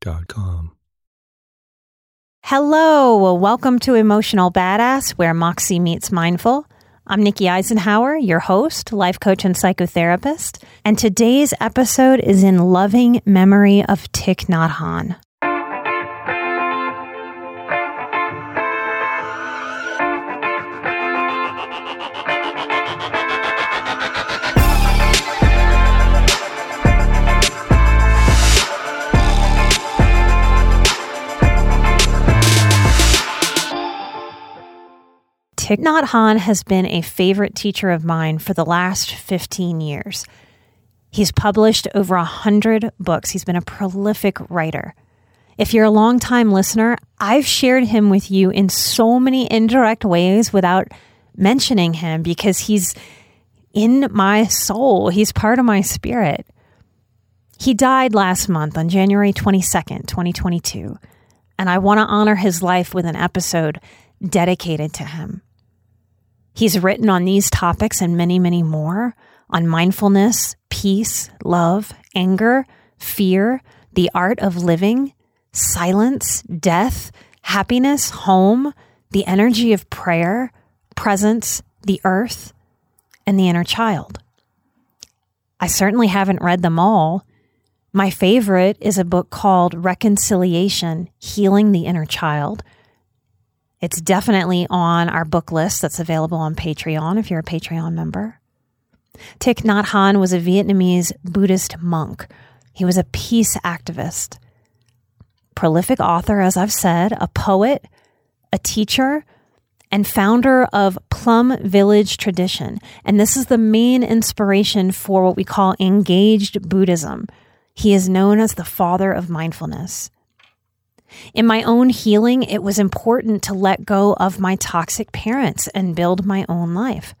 calmhistory.com Hello, welcome to Emotional Badass, where Moxie meets mindful. I'm Nikki Eisenhower, your host, life coach, and psychotherapist, and today's episode is in loving memory of Thich Nhat Hanh. Thich Hanh has been a favorite teacher of mine for the last 15 years. He's published over a hundred books. He's been a prolific writer. If you're a longtime listener, I've shared him with you in so many indirect ways without mentioning him because he's in my soul. He's part of my spirit. He died last month on January 22nd, 2022, and I want to honor his life with an episode dedicated to him. He's written on these topics and many, many more on mindfulness, peace, love, anger, fear, the art of living, silence, death, happiness, home, the energy of prayer, presence, the earth, and the inner child. I certainly haven't read them all. My favorite is a book called Reconciliation Healing the Inner Child it's definitely on our book list that's available on Patreon if you're a Patreon member. Thich Nhat Hanh was a Vietnamese Buddhist monk. He was a peace activist, prolific author, as I've said, a poet, a teacher, and founder of Plum Village Tradition. And this is the main inspiration for what we call engaged Buddhism. He is known as the father of mindfulness. In my own healing, it was important to let go of my toxic parents and build my own life.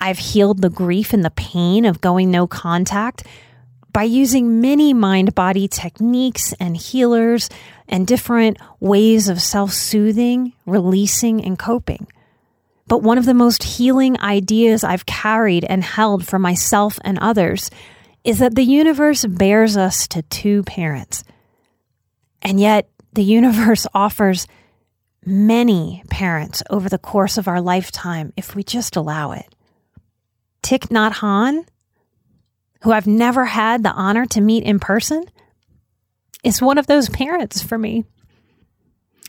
I've healed the grief and the pain of going no contact by using many mind body techniques and healers and different ways of self soothing, releasing, and coping. But one of the most healing ideas I've carried and held for myself and others is that the universe bears us to two parents and yet, the universe offers many parents over the course of our lifetime if we just allow it. Thich Nhat Hanh, who I've never had the honor to meet in person, is one of those parents for me.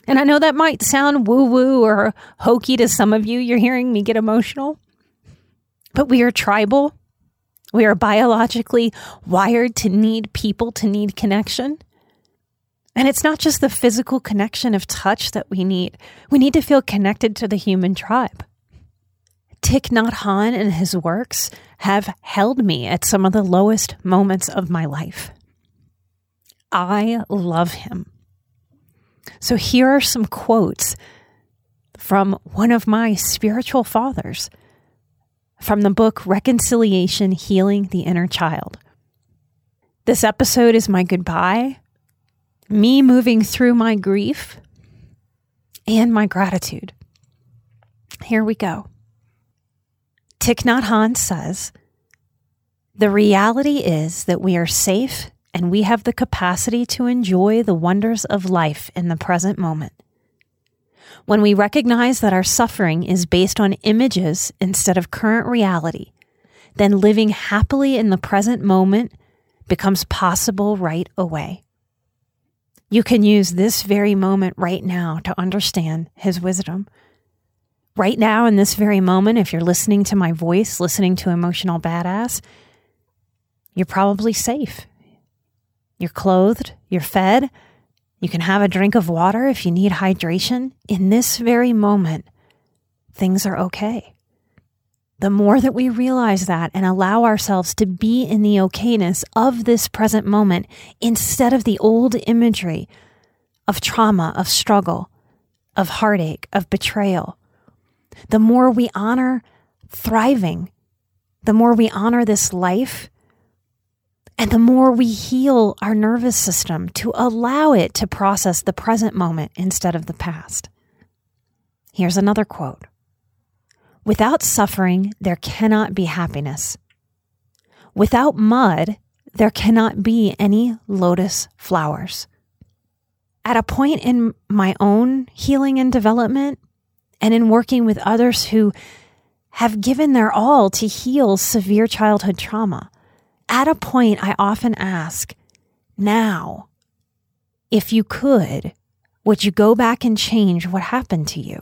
And I know that might sound woo woo or hokey to some of you. You're hearing me get emotional. But we are tribal. We are biologically wired to need people, to need connection. And it's not just the physical connection of touch that we need, we need to feel connected to the human tribe. Thich Nhat and his works have held me at some of the lowest moments of my life. I love him. So here are some quotes from one of my spiritual fathers from the book Reconciliation Healing the Inner Child. This episode is my goodbye me moving through my grief and my gratitude. Here we go. Thich Nhat Hanh says, The reality is that we are safe and we have the capacity to enjoy the wonders of life in the present moment. When we recognize that our suffering is based on images instead of current reality, then living happily in the present moment becomes possible right away. You can use this very moment right now to understand His wisdom. Right now, in this very moment, if you're listening to my voice, listening to Emotional Badass, you're probably safe. You're clothed, you're fed, you can have a drink of water if you need hydration. In this very moment, things are okay. The more that we realize that and allow ourselves to be in the okayness of this present moment instead of the old imagery of trauma, of struggle, of heartache, of betrayal, the more we honor thriving, the more we honor this life, and the more we heal our nervous system to allow it to process the present moment instead of the past. Here's another quote Without suffering, there cannot be happiness. Without mud, there cannot be any lotus flowers. At a point in my own healing and development, and in working with others who have given their all to heal severe childhood trauma, at a point I often ask, now, if you could, would you go back and change what happened to you?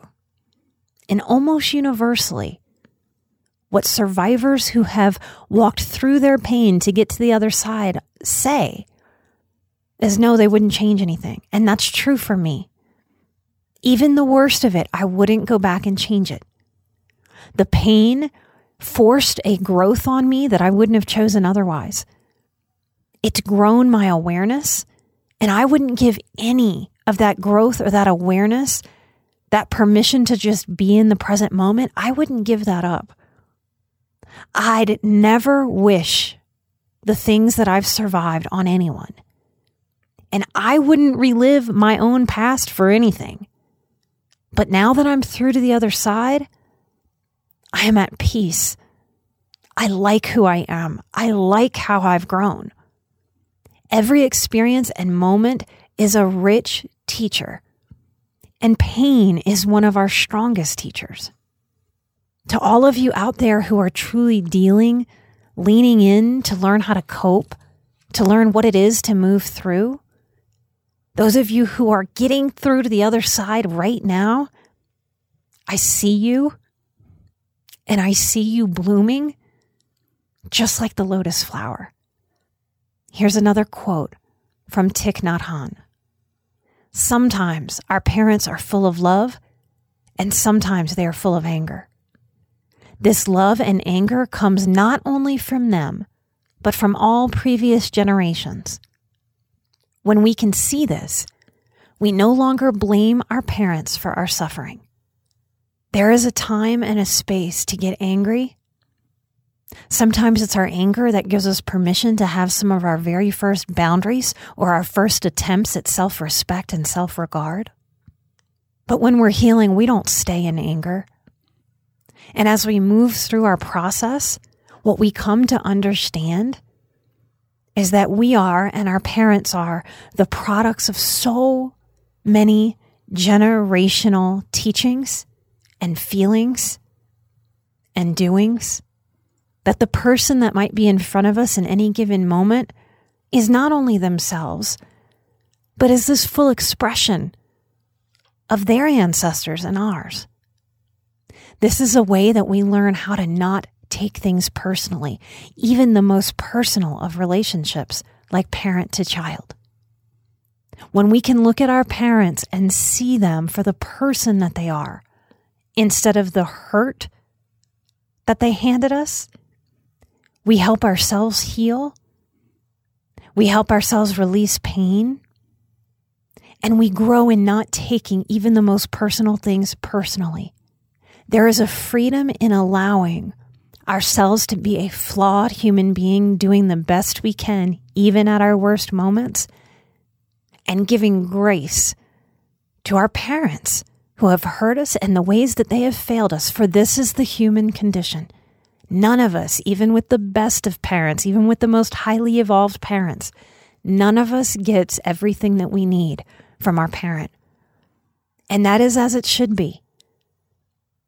And almost universally, what survivors who have walked through their pain to get to the other side say is no, they wouldn't change anything. And that's true for me. Even the worst of it, I wouldn't go back and change it. The pain forced a growth on me that I wouldn't have chosen otherwise. It's grown my awareness, and I wouldn't give any of that growth or that awareness, that permission to just be in the present moment, I wouldn't give that up. I'd never wish the things that I've survived on anyone. And I wouldn't relive my own past for anything. But now that I'm through to the other side, I am at peace. I like who I am. I like how I've grown. Every experience and moment is a rich teacher, and pain is one of our strongest teachers. To all of you out there who are truly dealing, leaning in to learn how to cope, to learn what it is to move through, those of you who are getting through to the other side right now, I see you and I see you blooming just like the lotus flower. Here's another quote from Thich Nhat Hanh. Sometimes our parents are full of love, and sometimes they are full of anger. This love and anger comes not only from them, but from all previous generations. When we can see this, we no longer blame our parents for our suffering. There is a time and a space to get angry. Sometimes it's our anger that gives us permission to have some of our very first boundaries or our first attempts at self respect and self regard. But when we're healing, we don't stay in anger. And as we move through our process, what we come to understand is that we are and our parents are the products of so many generational teachings and feelings and doings, that the person that might be in front of us in any given moment is not only themselves, but is this full expression of their ancestors and ours. This is a way that we learn how to not take things personally, even the most personal of relationships, like parent to child. When we can look at our parents and see them for the person that they are, instead of the hurt that they handed us. We help ourselves heal. We help ourselves release pain. And we grow in not taking even the most personal things personally. There is a freedom in allowing ourselves to be a flawed human being doing the best we can, even at our worst moments, and giving grace to our parents who have hurt us and the ways that they have failed us, for this is the human condition. None of us, even with the best of parents, even with the most highly evolved parents, none of us gets everything that we need from our parent. And that is as it should be.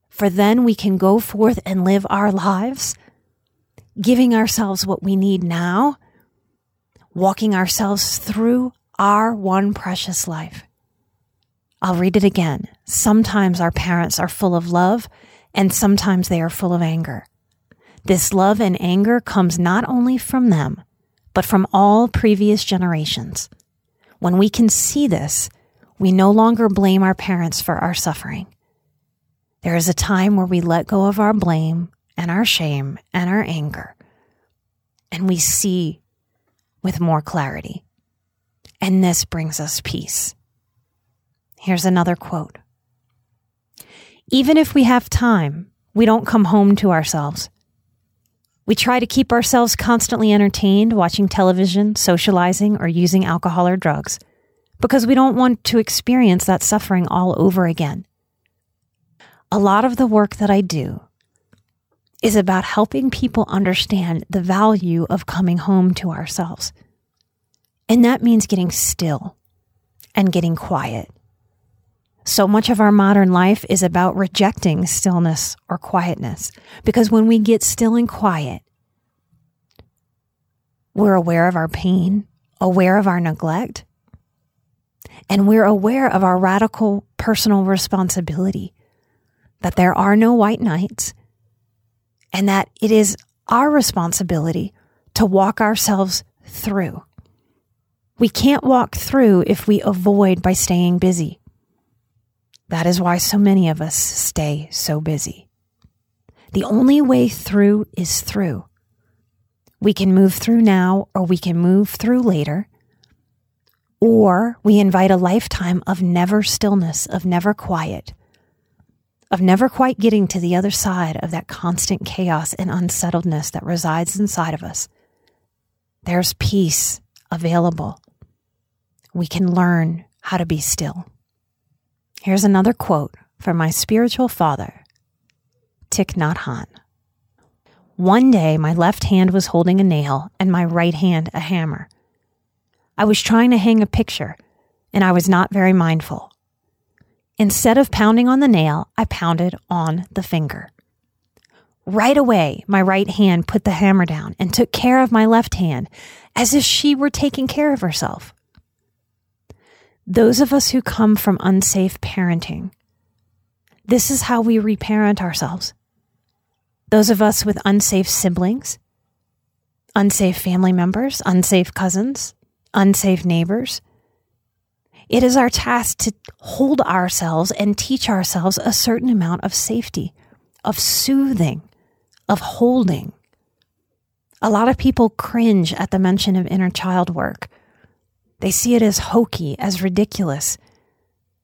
For then we can go forth and live our lives, giving ourselves what we need now walking ourselves through our one precious life. I'll read it again. Sometimes our parents are full of love, and sometimes they are full of anger. This love and anger comes not only from them, but from all previous generations. When we can see this, we no longer blame our parents for our suffering. There is a time where we let go of our blame and our shame and our anger, and we see with more clarity. And this brings us peace. Here's another quote Even if we have time, we don't come home to ourselves. We try to keep ourselves constantly entertained, watching television, socializing, or using alcohol or drugs, because we don't want to experience that suffering all over again. A lot of the work that I do is about helping people understand the value of coming home to ourselves. And that means getting still and getting quiet so much of our modern life is about rejecting stillness or quietness because when we get still and quiet, we're aware of our pain, aware of our neglect, and we're aware of our radical personal responsibility that there are no white knights and that it is our responsibility to walk ourselves through. We can't walk through if we avoid by staying busy. That is why so many of us stay so busy. The only way through is through. We can move through now, or we can move through later, or we invite a lifetime of never stillness, of never quiet, of never quite getting to the other side of that constant chaos and unsettledness that resides inside of us. There's peace available. We can learn how to be still. Here's another quote from my spiritual father, Thich Nhat Hanh. One day, my left hand was holding a nail and my right hand a hammer. I was trying to hang a picture, and I was not very mindful. Instead of pounding on the nail, I pounded on the finger. Right away, my right hand put the hammer down and took care of my left hand as if she were taking care of herself. Those of us who come from unsafe parenting, this is how we reparent ourselves. Those of us with unsafe siblings, unsafe family members, unsafe cousins, unsafe neighbors. It is our task to hold ourselves and teach ourselves a certain amount of safety, of soothing, of holding. A lot of people cringe at the mention of inner child work they see it as hokey, as ridiculous.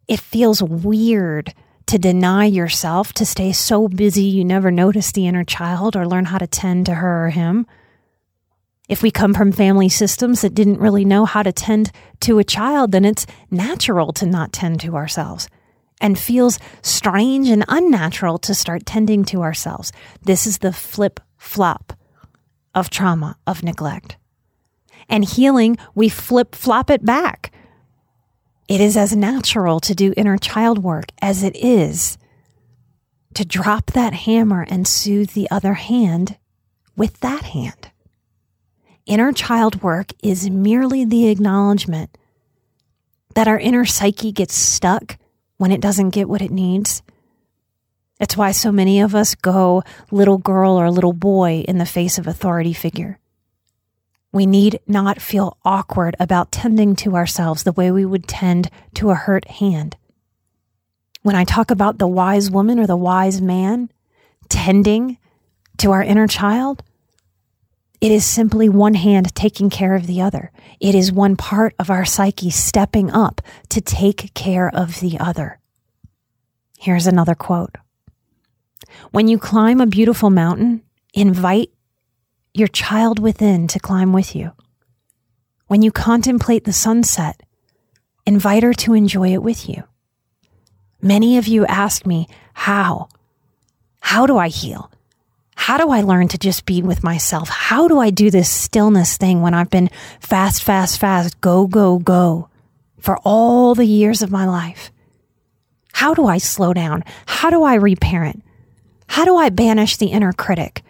It feels weird to deny yourself, to stay so busy you never notice the inner child or learn how to tend to her or him. If we come from family systems that didn't really know how to tend to a child, then it's natural to not tend to ourselves and feels strange and unnatural to start tending to ourselves. This is the flip flop of trauma, of neglect and healing, we flip flop it back. It is as natural to do inner child work as it is to drop that hammer and soothe the other hand with that hand. Inner child work is merely the acknowledgement that our inner psyche gets stuck when it doesn't get what it needs. It's why so many of us go little girl or little boy in the face of authority figure. We need not feel awkward about tending to ourselves the way we would tend to a hurt hand. When I talk about the wise woman or the wise man tending to our inner child, it is simply one hand taking care of the other. It is one part of our psyche stepping up to take care of the other. Here's another quote When you climb a beautiful mountain, invite your child within to climb with you. When you contemplate the sunset, invite her to enjoy it with you. Many of you ask me, How? How do I heal? How do I learn to just be with myself? How do I do this stillness thing when I've been fast, fast, fast, go, go, go for all the years of my life? How do I slow down? How do I reparent? How do I banish the inner critic?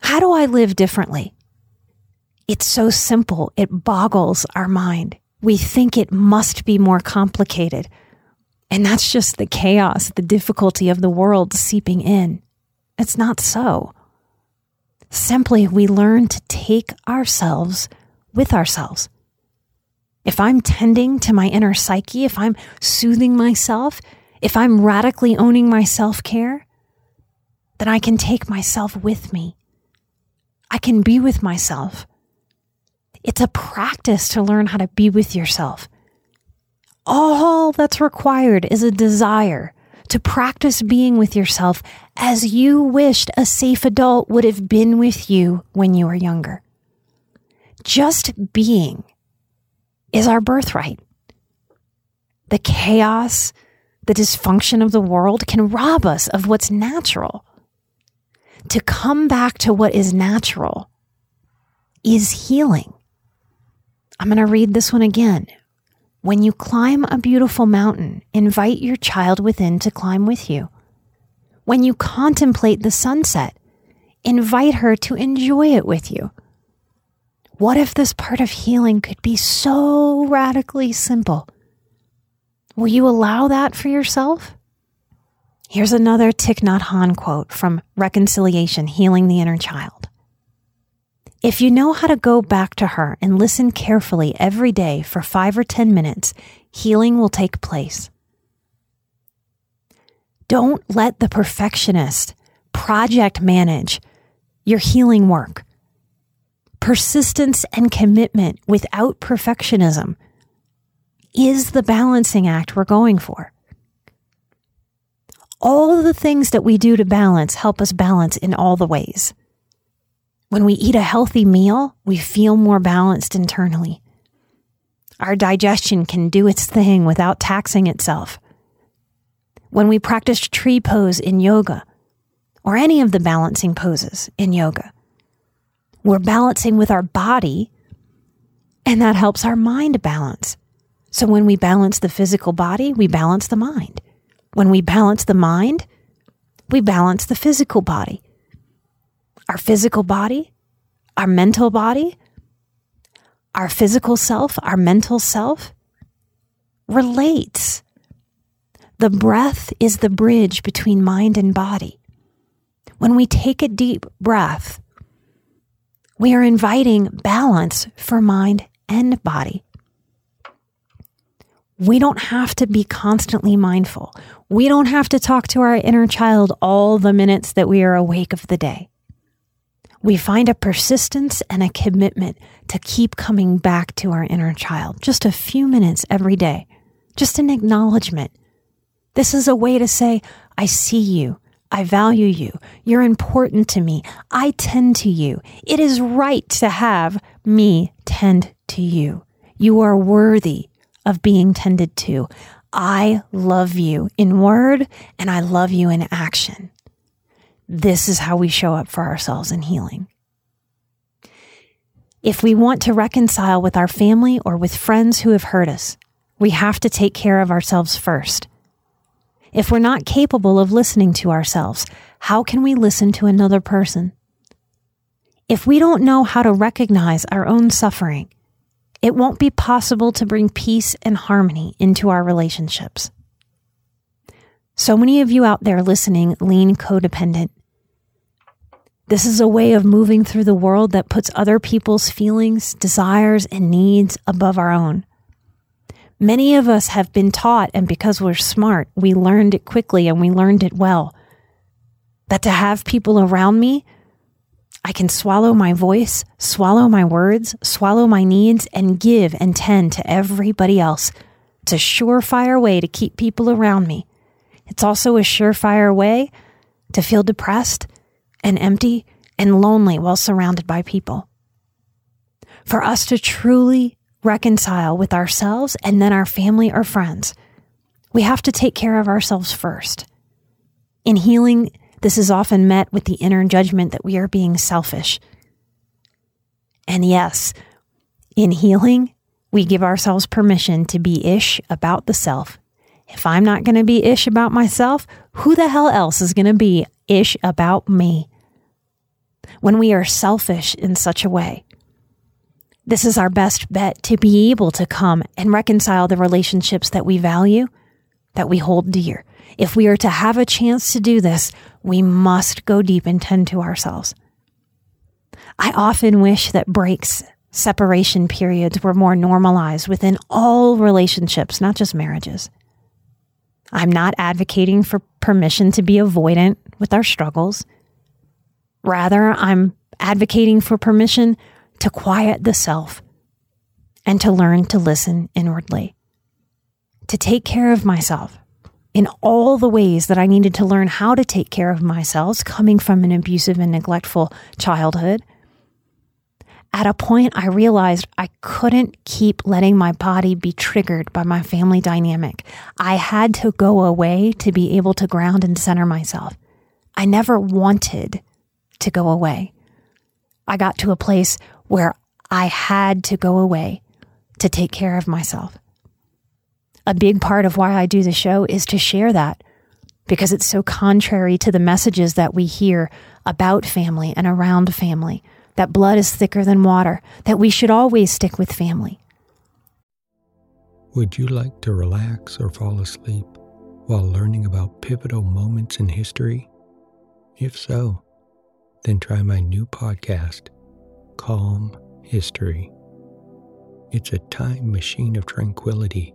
How do I live differently? It's so simple, it boggles our mind. We think it must be more complicated. And that's just the chaos, the difficulty of the world seeping in. It's not so. Simply, we learn to take ourselves with ourselves. If I'm tending to my inner psyche, if I'm soothing myself, if I'm radically owning my self care, then I can take myself with me. I can be with myself. It's a practice to learn how to be with yourself. All that's required is a desire to practice being with yourself as you wished a safe adult would have been with you when you were younger. Just being is our birthright. The chaos, the dysfunction of the world can rob us of what's natural. To come back to what is natural is healing. I'm going to read this one again. When you climb a beautiful mountain, invite your child within to climb with you. When you contemplate the sunset, invite her to enjoy it with you. What if this part of healing could be so radically simple? Will you allow that for yourself? Here's another Thich Nhat Hanh quote from Reconciliation Healing the Inner Child. If you know how to go back to her and listen carefully every day for five or 10 minutes, healing will take place. Don't let the perfectionist project manage your healing work. Persistence and commitment without perfectionism is the balancing act we're going for. All the things that we do to balance help us balance in all the ways. When we eat a healthy meal, we feel more balanced internally. Our digestion can do its thing without taxing itself. When we practice tree pose in yoga, or any of the balancing poses in yoga, we're balancing with our body, and that helps our mind balance. So when we balance the physical body, we balance the mind. When we balance the mind, we balance the physical body. Our physical body, our mental body, our physical self, our mental self relates. The breath is the bridge between mind and body. When we take a deep breath, we are inviting balance for mind and body. We don't have to be constantly mindful. We don't have to talk to our inner child all the minutes that we are awake of the day. We find a persistence and a commitment to keep coming back to our inner child just a few minutes every day, just an acknowledgement. This is a way to say, I see you. I value you. You're important to me. I tend to you. It is right to have me tend to you. You are worthy of being tended to. I love you in word and I love you in action. This is how we show up for ourselves in healing. If we want to reconcile with our family or with friends who have hurt us, we have to take care of ourselves first. If we're not capable of listening to ourselves, how can we listen to another person? If we don't know how to recognize our own suffering, it won't be possible to bring peace and harmony into our relationships. So many of you out there listening lean codependent. This is a way of moving through the world that puts other people's feelings, desires, and needs above our own. Many of us have been taught, and because we're smart, we learned it quickly and we learned it well. That to have people around me, I can swallow my voice, swallow my words, swallow my needs, and give and tend to everybody else. It's a surefire way to keep people around me. It's also a surefire way to feel depressed and empty and lonely while surrounded by people. For us to truly reconcile with ourselves and then our family or friends. We have to take care of ourselves first. In healing, this is often met with the inner judgment that we are being selfish. And yes, in healing, we give ourselves permission to be ish about the self. If I'm not going to be ish about myself, who the hell else is going to be ish about me? When we are selfish in such a way, This is our best bet to be able to come and reconcile the relationships that we value, that we hold dear. If we are to have a chance to do this, we must go deep and tend to ourselves. I often wish that breaks, separation periods were more normalized within all relationships, not just marriages. I'm not advocating for permission to be avoidant with our struggles. Rather, I'm advocating for permission to quiet the self and to learn to listen inwardly, to take care of myself in all the ways that I needed to learn how to take care of myself coming from an abusive and neglectful childhood. At a point, I realized I couldn't keep letting my body be triggered by my family dynamic. I had to go away to be able to ground and center myself. I never wanted to go away. I got to a place where I had to go away to take care of myself. A big part of why I do the show is to share that because it's so contrary to the messages that we hear about family and around family that blood is thicker than water, that we should always stick with family. Would you like to relax or fall asleep while learning about pivotal moments in history? If so, then try my new podcast Calm History. It's a time machine of tranquility,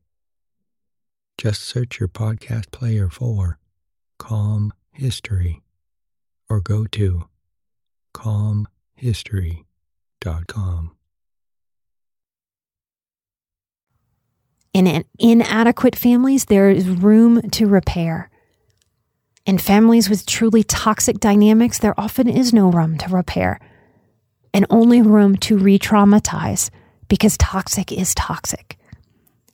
Just search your podcast player for Calm History or go to calmhistory.com. In inadequate families, there is room to repair. In families with truly toxic dynamics, there often is no room to repair and only room to re traumatize because toxic is toxic.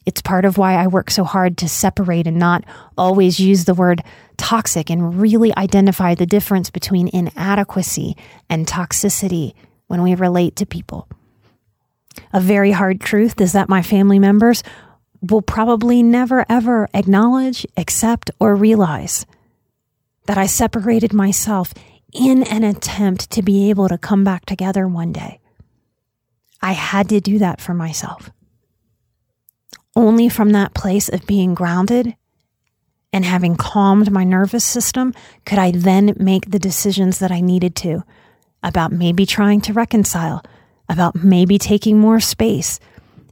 It's part of why I work so hard to separate and not always use the word toxic and really identify the difference between inadequacy and toxicity when we relate to people. A very hard truth is that my family members will probably never ever acknowledge, accept, or realize that I separated myself in an attempt to be able to come back together one day. I had to do that for myself. Only from that place of being grounded and having calmed my nervous system could I then make the decisions that I needed to about maybe trying to reconcile, about maybe taking more space,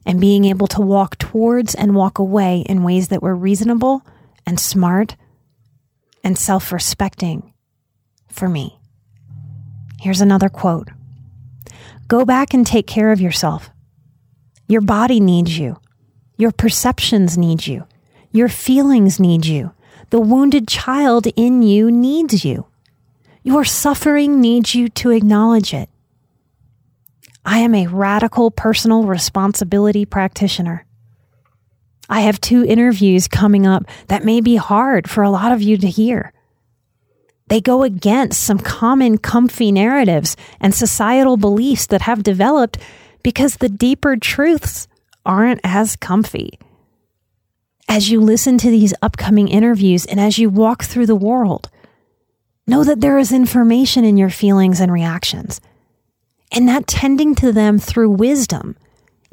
and being able to walk towards and walk away in ways that were reasonable and smart and self respecting for me. Here's another quote Go back and take care of yourself. Your body needs you. Your perceptions need you. Your feelings need you. The wounded child in you needs you. Your suffering needs you to acknowledge it. I am a radical personal responsibility practitioner. I have two interviews coming up that may be hard for a lot of you to hear. They go against some common comfy narratives and societal beliefs that have developed because the deeper truths aren't as comfy. As you listen to these upcoming interviews and as you walk through the world, know that there is information in your feelings and reactions, and that tending to them through wisdom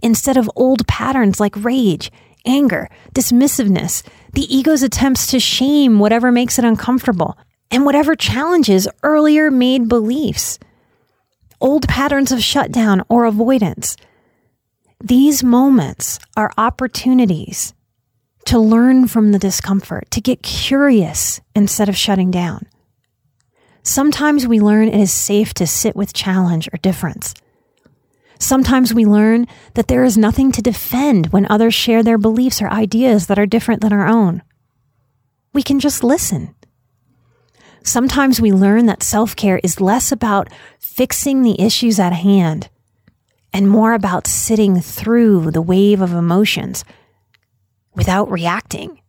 instead of old patterns like rage anger, dismissiveness, the ego's attempts to shame whatever makes it uncomfortable, and whatever challenges earlier made beliefs, old patterns of shutdown or avoidance. These moments are opportunities to learn from the discomfort, to get curious instead of shutting down. Sometimes we learn it is safe to sit with challenge or difference. Sometimes we learn that there is nothing to defend when others share their beliefs or ideas that are different than our own. We can just listen. Sometimes we learn that self care is less about fixing the issues at hand and more about sitting through the wave of emotions without reacting.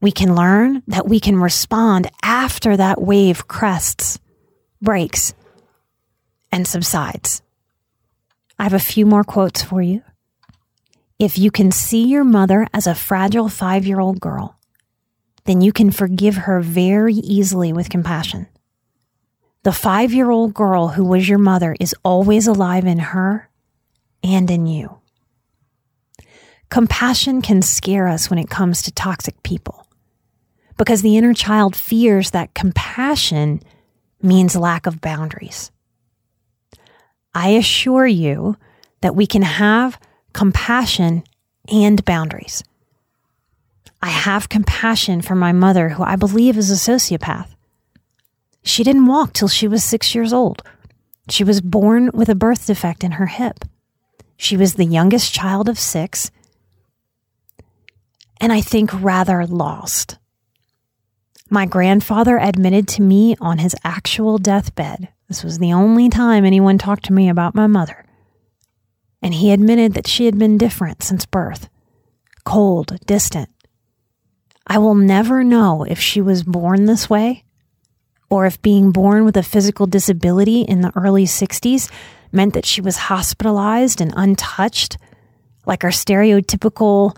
We can learn that we can respond after that wave crests, breaks, and subsides. I have a few more quotes for you. If you can see your mother as a fragile five year old girl, then you can forgive her very easily with compassion. The five year old girl who was your mother is always alive in her and in you. Compassion can scare us when it comes to toxic people because the inner child fears that compassion means lack of boundaries. I assure you that we can have compassion and boundaries. I have compassion for my mother, who I believe is a sociopath. She didn't walk till she was six years old. She was born with a birth defect in her hip. She was the youngest child of six, and I think rather lost. My grandfather admitted to me on his actual deathbed. This was the only time anyone talked to me about my mother. And he admitted that she had been different since birth cold, distant. I will never know if she was born this way or if being born with a physical disability in the early 60s meant that she was hospitalized and untouched, like our stereotypical,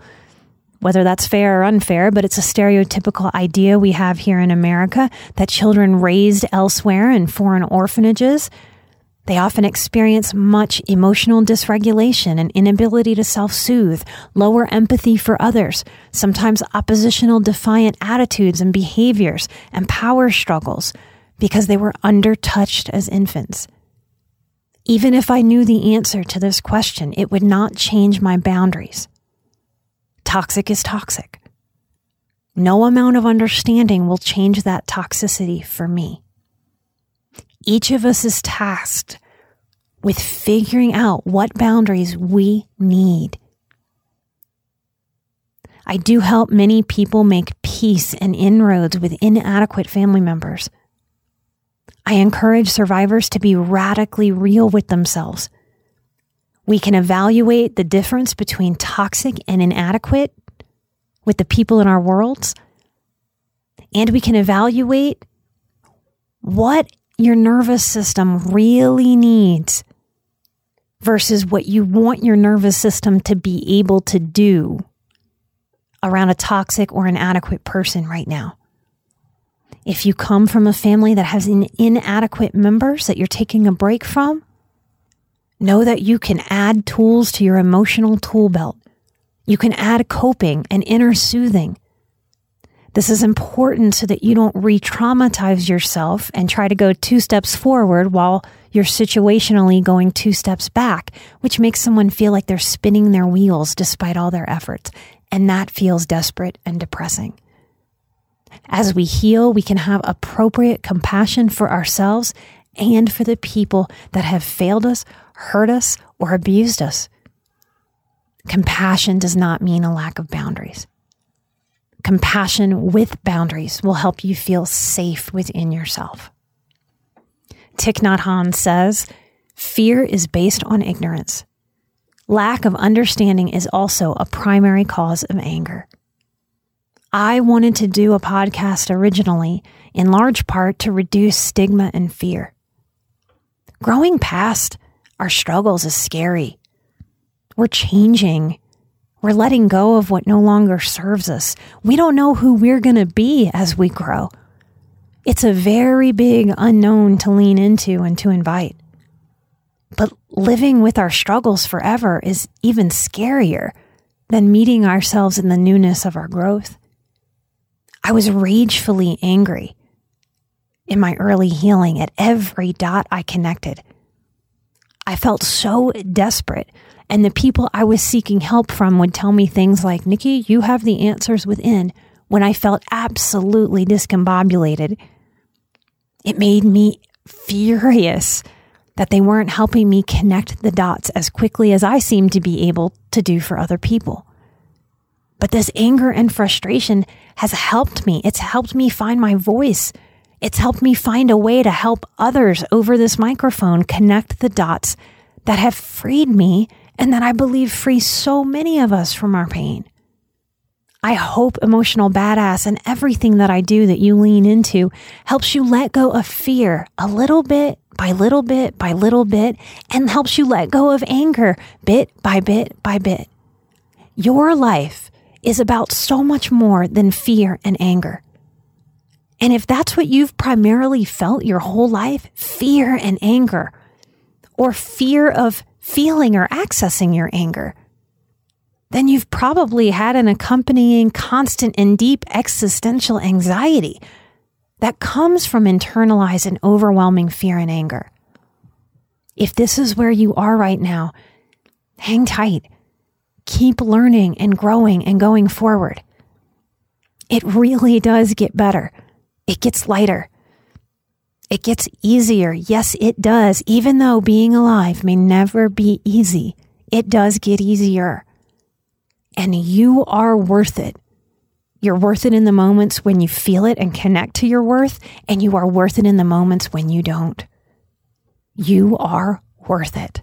whether that's fair or unfair, but it's a stereotypical idea we have here in America that children raised elsewhere in foreign orphanages. They often experience much emotional dysregulation and inability to self soothe, lower empathy for others, sometimes oppositional defiant attitudes and behaviors, and power struggles because they were undertouched as infants. Even if I knew the answer to this question, it would not change my boundaries. Toxic is toxic. No amount of understanding will change that toxicity for me. Each of us is tasked with figuring out what boundaries we need. I do help many people make peace and inroads with inadequate family members. I encourage survivors to be radically real with themselves. We can evaluate the difference between toxic and inadequate with the people in our worlds. And we can evaluate what your nervous system really needs versus what you want your nervous system to be able to do around a toxic or inadequate person right now. If you come from a family that has an inadequate members that you're taking a break from, know that you can add tools to your emotional tool belt. You can add coping and inner soothing. This is important so that you don't re traumatize yourself and try to go two steps forward while you're situationally going two steps back, which makes someone feel like they're spinning their wheels despite all their efforts. And that feels desperate and depressing. As we heal, we can have appropriate compassion for ourselves and for the people that have failed us, hurt us, or abused us. Compassion does not mean a lack of boundaries. Compassion with boundaries will help you feel safe within yourself. Thich Nhat Hanh says, Fear is based on ignorance. Lack of understanding is also a primary cause of anger. I wanted to do a podcast originally, in large part to reduce stigma and fear. Growing past our struggles is scary. We're changing. We're letting go of what no longer serves us. We don't know who we're going to be as we grow. It's a very big unknown to lean into and to invite. But living with our struggles forever is even scarier than meeting ourselves in the newness of our growth. I was ragefully angry in my early healing at every dot I connected. I felt so desperate, and the people I was seeking help from would tell me things like, Nikki, you have the answers within, when I felt absolutely discombobulated. It made me furious that they weren't helping me connect the dots as quickly as I seemed to be able to do for other people. But this anger and frustration has helped me. It's helped me find my voice. It's helped me find a way to help others over this microphone connect the dots that have freed me and that I believe free so many of us from our pain. I hope Emotional Badass and everything that I do that you lean into helps you let go of fear a little bit by little bit by little bit and helps you let go of anger bit by bit by bit. Your life is about so much more than fear and anger. And if that's what you've primarily felt your whole life, fear and anger, or fear of feeling or accessing your anger, then you've probably had an accompanying constant and deep existential anxiety that comes from internalized and overwhelming fear and anger. If this is where you are right now, hang tight. Keep learning and growing and going forward. It really does get better. It gets lighter. It gets easier. Yes, it does. Even though being alive may never be easy, it does get easier. And you are worth it. You're worth it in the moments when you feel it and connect to your worth, and you are worth it in the moments when you don't. You are worth it.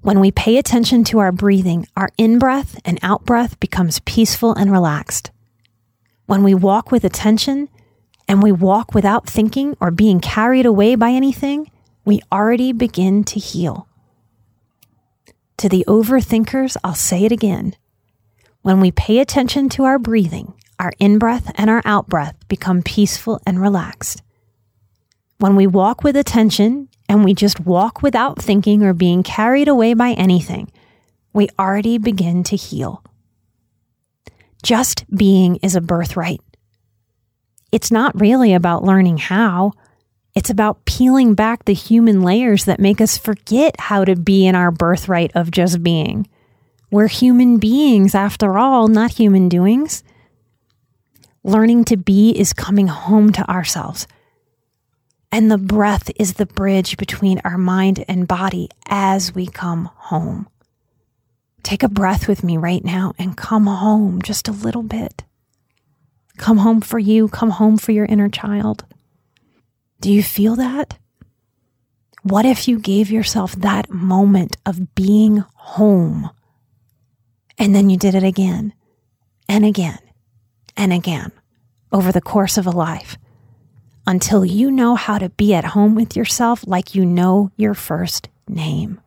When we pay attention to our breathing, our in breath and out breath becomes peaceful and relaxed. When we walk with attention and we walk without thinking or being carried away by anything, we already begin to heal. To the overthinkers, I'll say it again. When we pay attention to our breathing, our in breath and our out breath become peaceful and relaxed. When we walk with attention and we just walk without thinking or being carried away by anything, we already begin to heal. Just being is a birthright. It's not really about learning how. It's about peeling back the human layers that make us forget how to be in our birthright of just being. We're human beings, after all, not human doings. Learning to be is coming home to ourselves. And the breath is the bridge between our mind and body as we come home. Take a breath with me right now and come home just a little bit. Come home for you, come home for your inner child. Do you feel that? What if you gave yourself that moment of being home and then you did it again and again and again over the course of a life until you know how to be at home with yourself like you know your first name?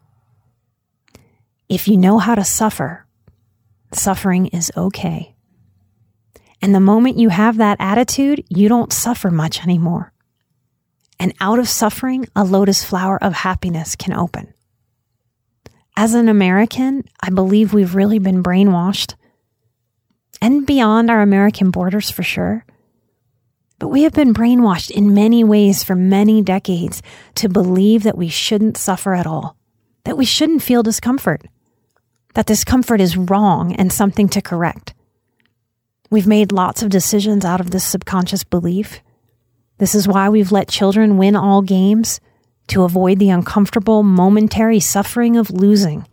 If you know how to suffer, suffering is okay. And the moment you have that attitude, you don't suffer much anymore. And out of suffering, a lotus flower of happiness can open. As an American, I believe we've really been brainwashed and beyond our American borders for sure. But we have been brainwashed in many ways for many decades to believe that we shouldn't suffer at all, that we shouldn't feel discomfort, that discomfort is wrong and something to correct. We've made lots of decisions out of this subconscious belief. This is why we've let children win all games to avoid the uncomfortable, momentary suffering of losing.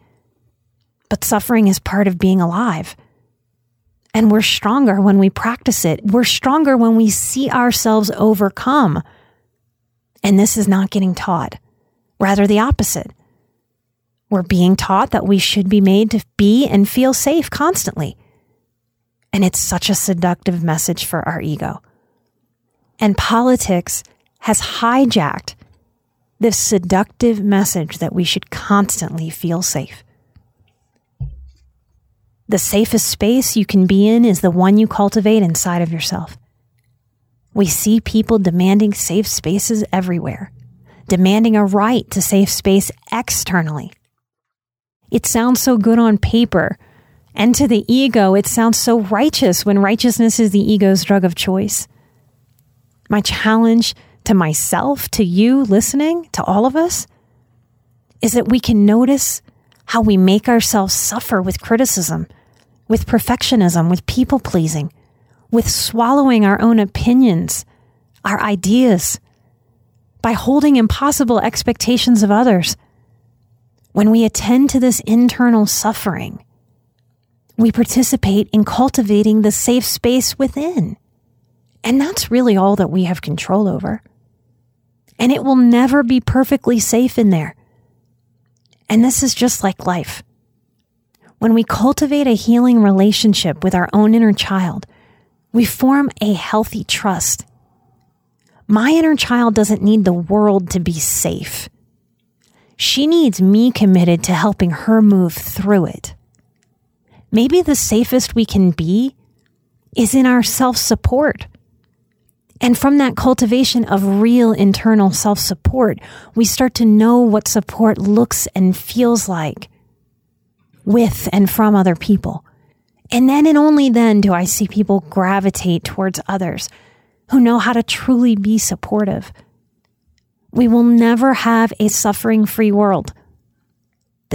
But suffering is part of being alive. And we're stronger when we practice it. We're stronger when we see ourselves overcome. And this is not getting taught, rather, the opposite. We're being taught that we should be made to be and feel safe constantly. And it's such a seductive message for our ego. And politics has hijacked this seductive message that we should constantly feel safe. The safest space you can be in is the one you cultivate inside of yourself. We see people demanding safe spaces everywhere, demanding a right to safe space externally. It sounds so good on paper. And to the ego, it sounds so righteous when righteousness is the ego's drug of choice. My challenge to myself, to you listening, to all of us, is that we can notice how we make ourselves suffer with criticism, with perfectionism, with people pleasing, with swallowing our own opinions, our ideas, by holding impossible expectations of others when we attend to this internal suffering, we participate in cultivating the safe space within. And that's really all that we have control over. And it will never be perfectly safe in there. And this is just like life. When we cultivate a healing relationship with our own inner child, we form a healthy trust. My inner child doesn't need the world to be safe. She needs me committed to helping her move through it. Maybe the safest we can be is in our self support. And from that cultivation of real internal self support, we start to know what support looks and feels like with and from other people. And then and only then do I see people gravitate towards others who know how to truly be supportive. We will never have a suffering free world.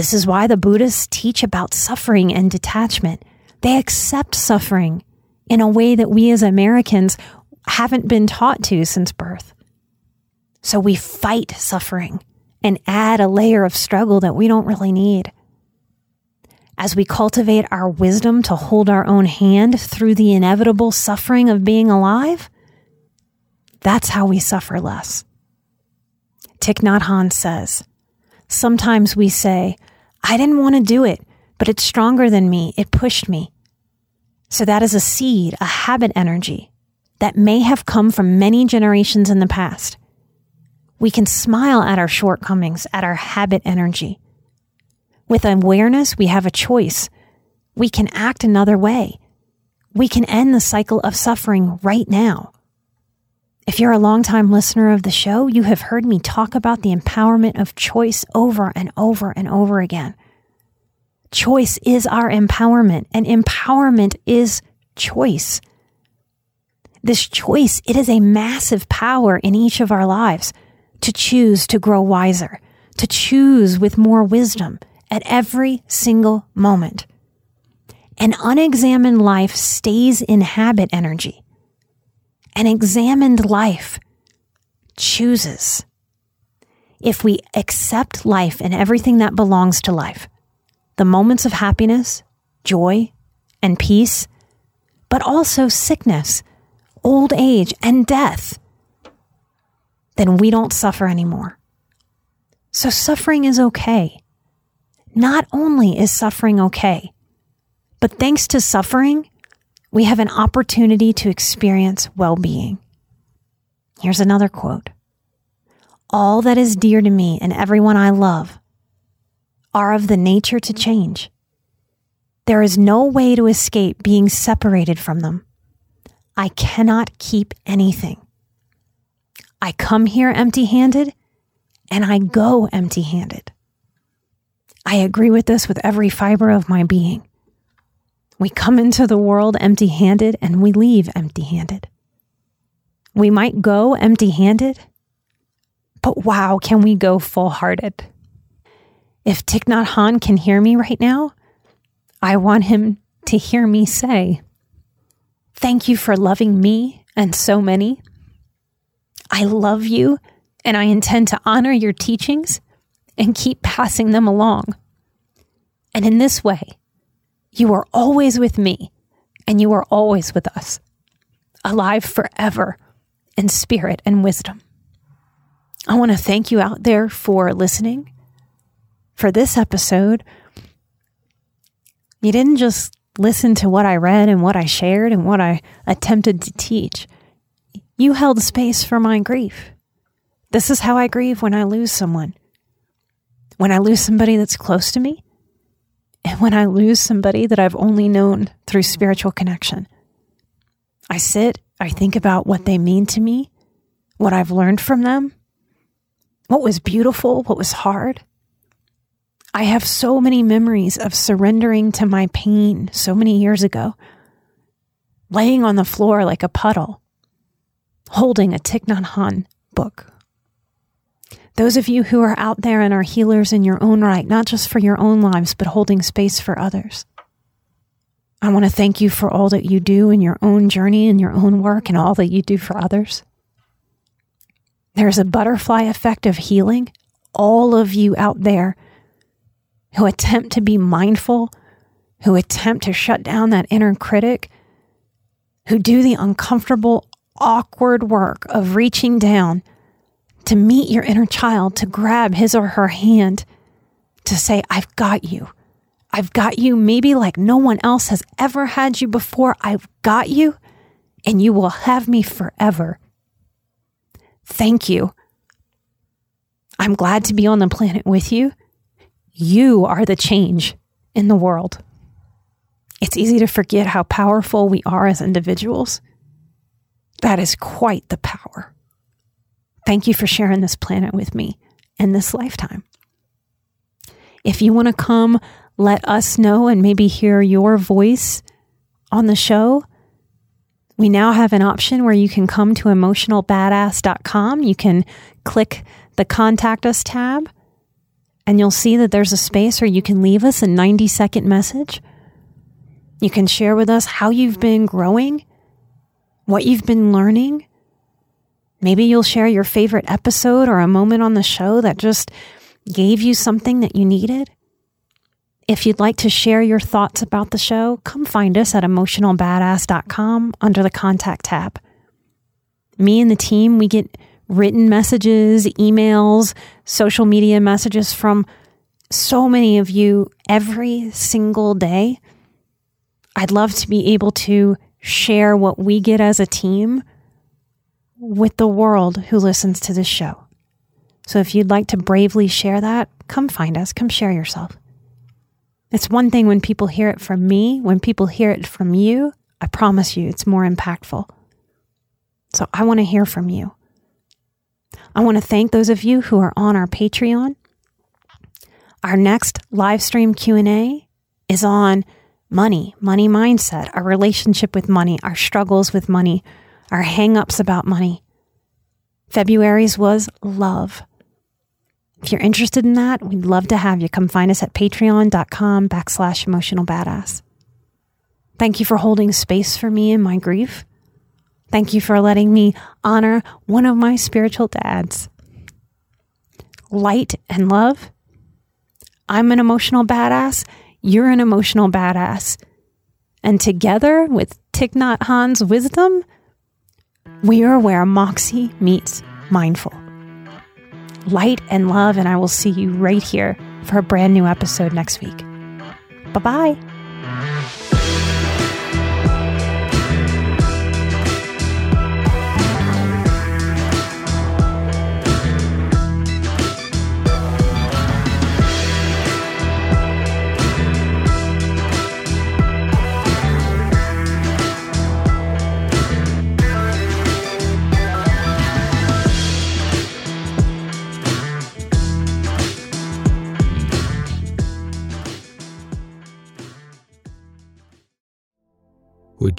This is why the Buddhists teach about suffering and detachment. They accept suffering in a way that we as Americans haven't been taught to since birth. So we fight suffering and add a layer of struggle that we don't really need. As we cultivate our wisdom to hold our own hand through the inevitable suffering of being alive, that's how we suffer less. Thich Nhat Hanh says, Sometimes we say, I didn't want to do it, but it's stronger than me. It pushed me. So that is a seed, a habit energy that may have come from many generations in the past. We can smile at our shortcomings, at our habit energy. With awareness, we have a choice. We can act another way. We can end the cycle of suffering right now. If you're a longtime listener of the show, you have heard me talk about the empowerment of choice over and over and over again. Choice is our empowerment, and empowerment is choice. This choice, it is a massive power in each of our lives to choose to grow wiser, to choose with more wisdom at every single moment. An unexamined life stays in habit energy. An examined life chooses. If we accept life and everything that belongs to life, the moments of happiness, joy, and peace, but also sickness, old age, and death, then we don't suffer anymore. So suffering is okay. Not only is suffering okay, but thanks to suffering, we have an opportunity to experience well being. Here's another quote All that is dear to me and everyone I love are of the nature to change. There is no way to escape being separated from them. I cannot keep anything. I come here empty handed and I go empty handed. I agree with this with every fiber of my being. We come into the world empty handed and we leave empty handed. We might go empty handed, but wow, can we go full hearted? If Thich Nhat Hanh can hear me right now, I want him to hear me say, Thank you for loving me and so many. I love you and I intend to honor your teachings and keep passing them along. And in this way, you are always with me and you are always with us, alive forever in spirit and wisdom. I want to thank you out there for listening. For this episode, you didn't just listen to what I read and what I shared and what I attempted to teach. You held space for my grief. This is how I grieve when I lose someone. When I lose somebody that's close to me, and when I lose somebody that I've only known through spiritual connection. I sit, I think about what they mean to me, what I've learned from them, what was beautiful, what was hard. I have so many memories of surrendering to my pain so many years ago, laying on the floor like a puddle, holding a Thich Nhat Hanh book. Those of you who are out there and are healers in your own right, not just for your own lives, but holding space for others. I want to thank you for all that you do in your own journey and your own work and all that you do for others. There's a butterfly effect of healing. All of you out there who attempt to be mindful, who attempt to shut down that inner critic, who do the uncomfortable, awkward work of reaching down to meet your inner child, to grab his or her hand, to say, I've got you. I've got you maybe like no one else has ever had you before. I've got you, and you will have me forever. Thank you. I'm glad to be on the planet with you. You are the change in the world. It's easy to forget how powerful we are as individuals. That is quite the power. Thank you for sharing this planet with me in this lifetime. If you want to come, let us know and maybe hear your voice on the show. We now have an option where you can come to emotionalbadass.com. You can click the contact us tab and you'll see that there's a space where you can leave us a 90 second message. You can share with us how you've been growing, what you've been learning. Maybe you'll share your favorite episode or a moment on the show that just gave you something that you needed. If you'd like to share your thoughts about the show, come find us at emotionalbadass.com under the contact tab. Me and the team, we get written messages, emails, social media messages from so many of you every single day. I'd love to be able to share what we get as a team with the world who listens to this show. So if you'd like to bravely share that, come find us, come share yourself. It's one thing when people hear it from me, when people hear it from you, I promise you it's more impactful. So I want to hear from you. I want to thank those of you who are on our Patreon. Our next live stream Q&A is on money, money mindset, our relationship with money, our struggles with money, our hangups about money. February's was love. If you're interested in that, we'd love to have you. Come find us at patreon.com backslash emotional badass. Thank you for holding space for me in my grief. Thank you for letting me honor one of my spiritual dads. Light and love. I'm an emotional badass. You're an emotional badass. And together with Thich Nhat Hanh's wisdom, we are where Moxie meets mindful. Light and love, and I will see you right here for a brand new episode next week. Bye bye.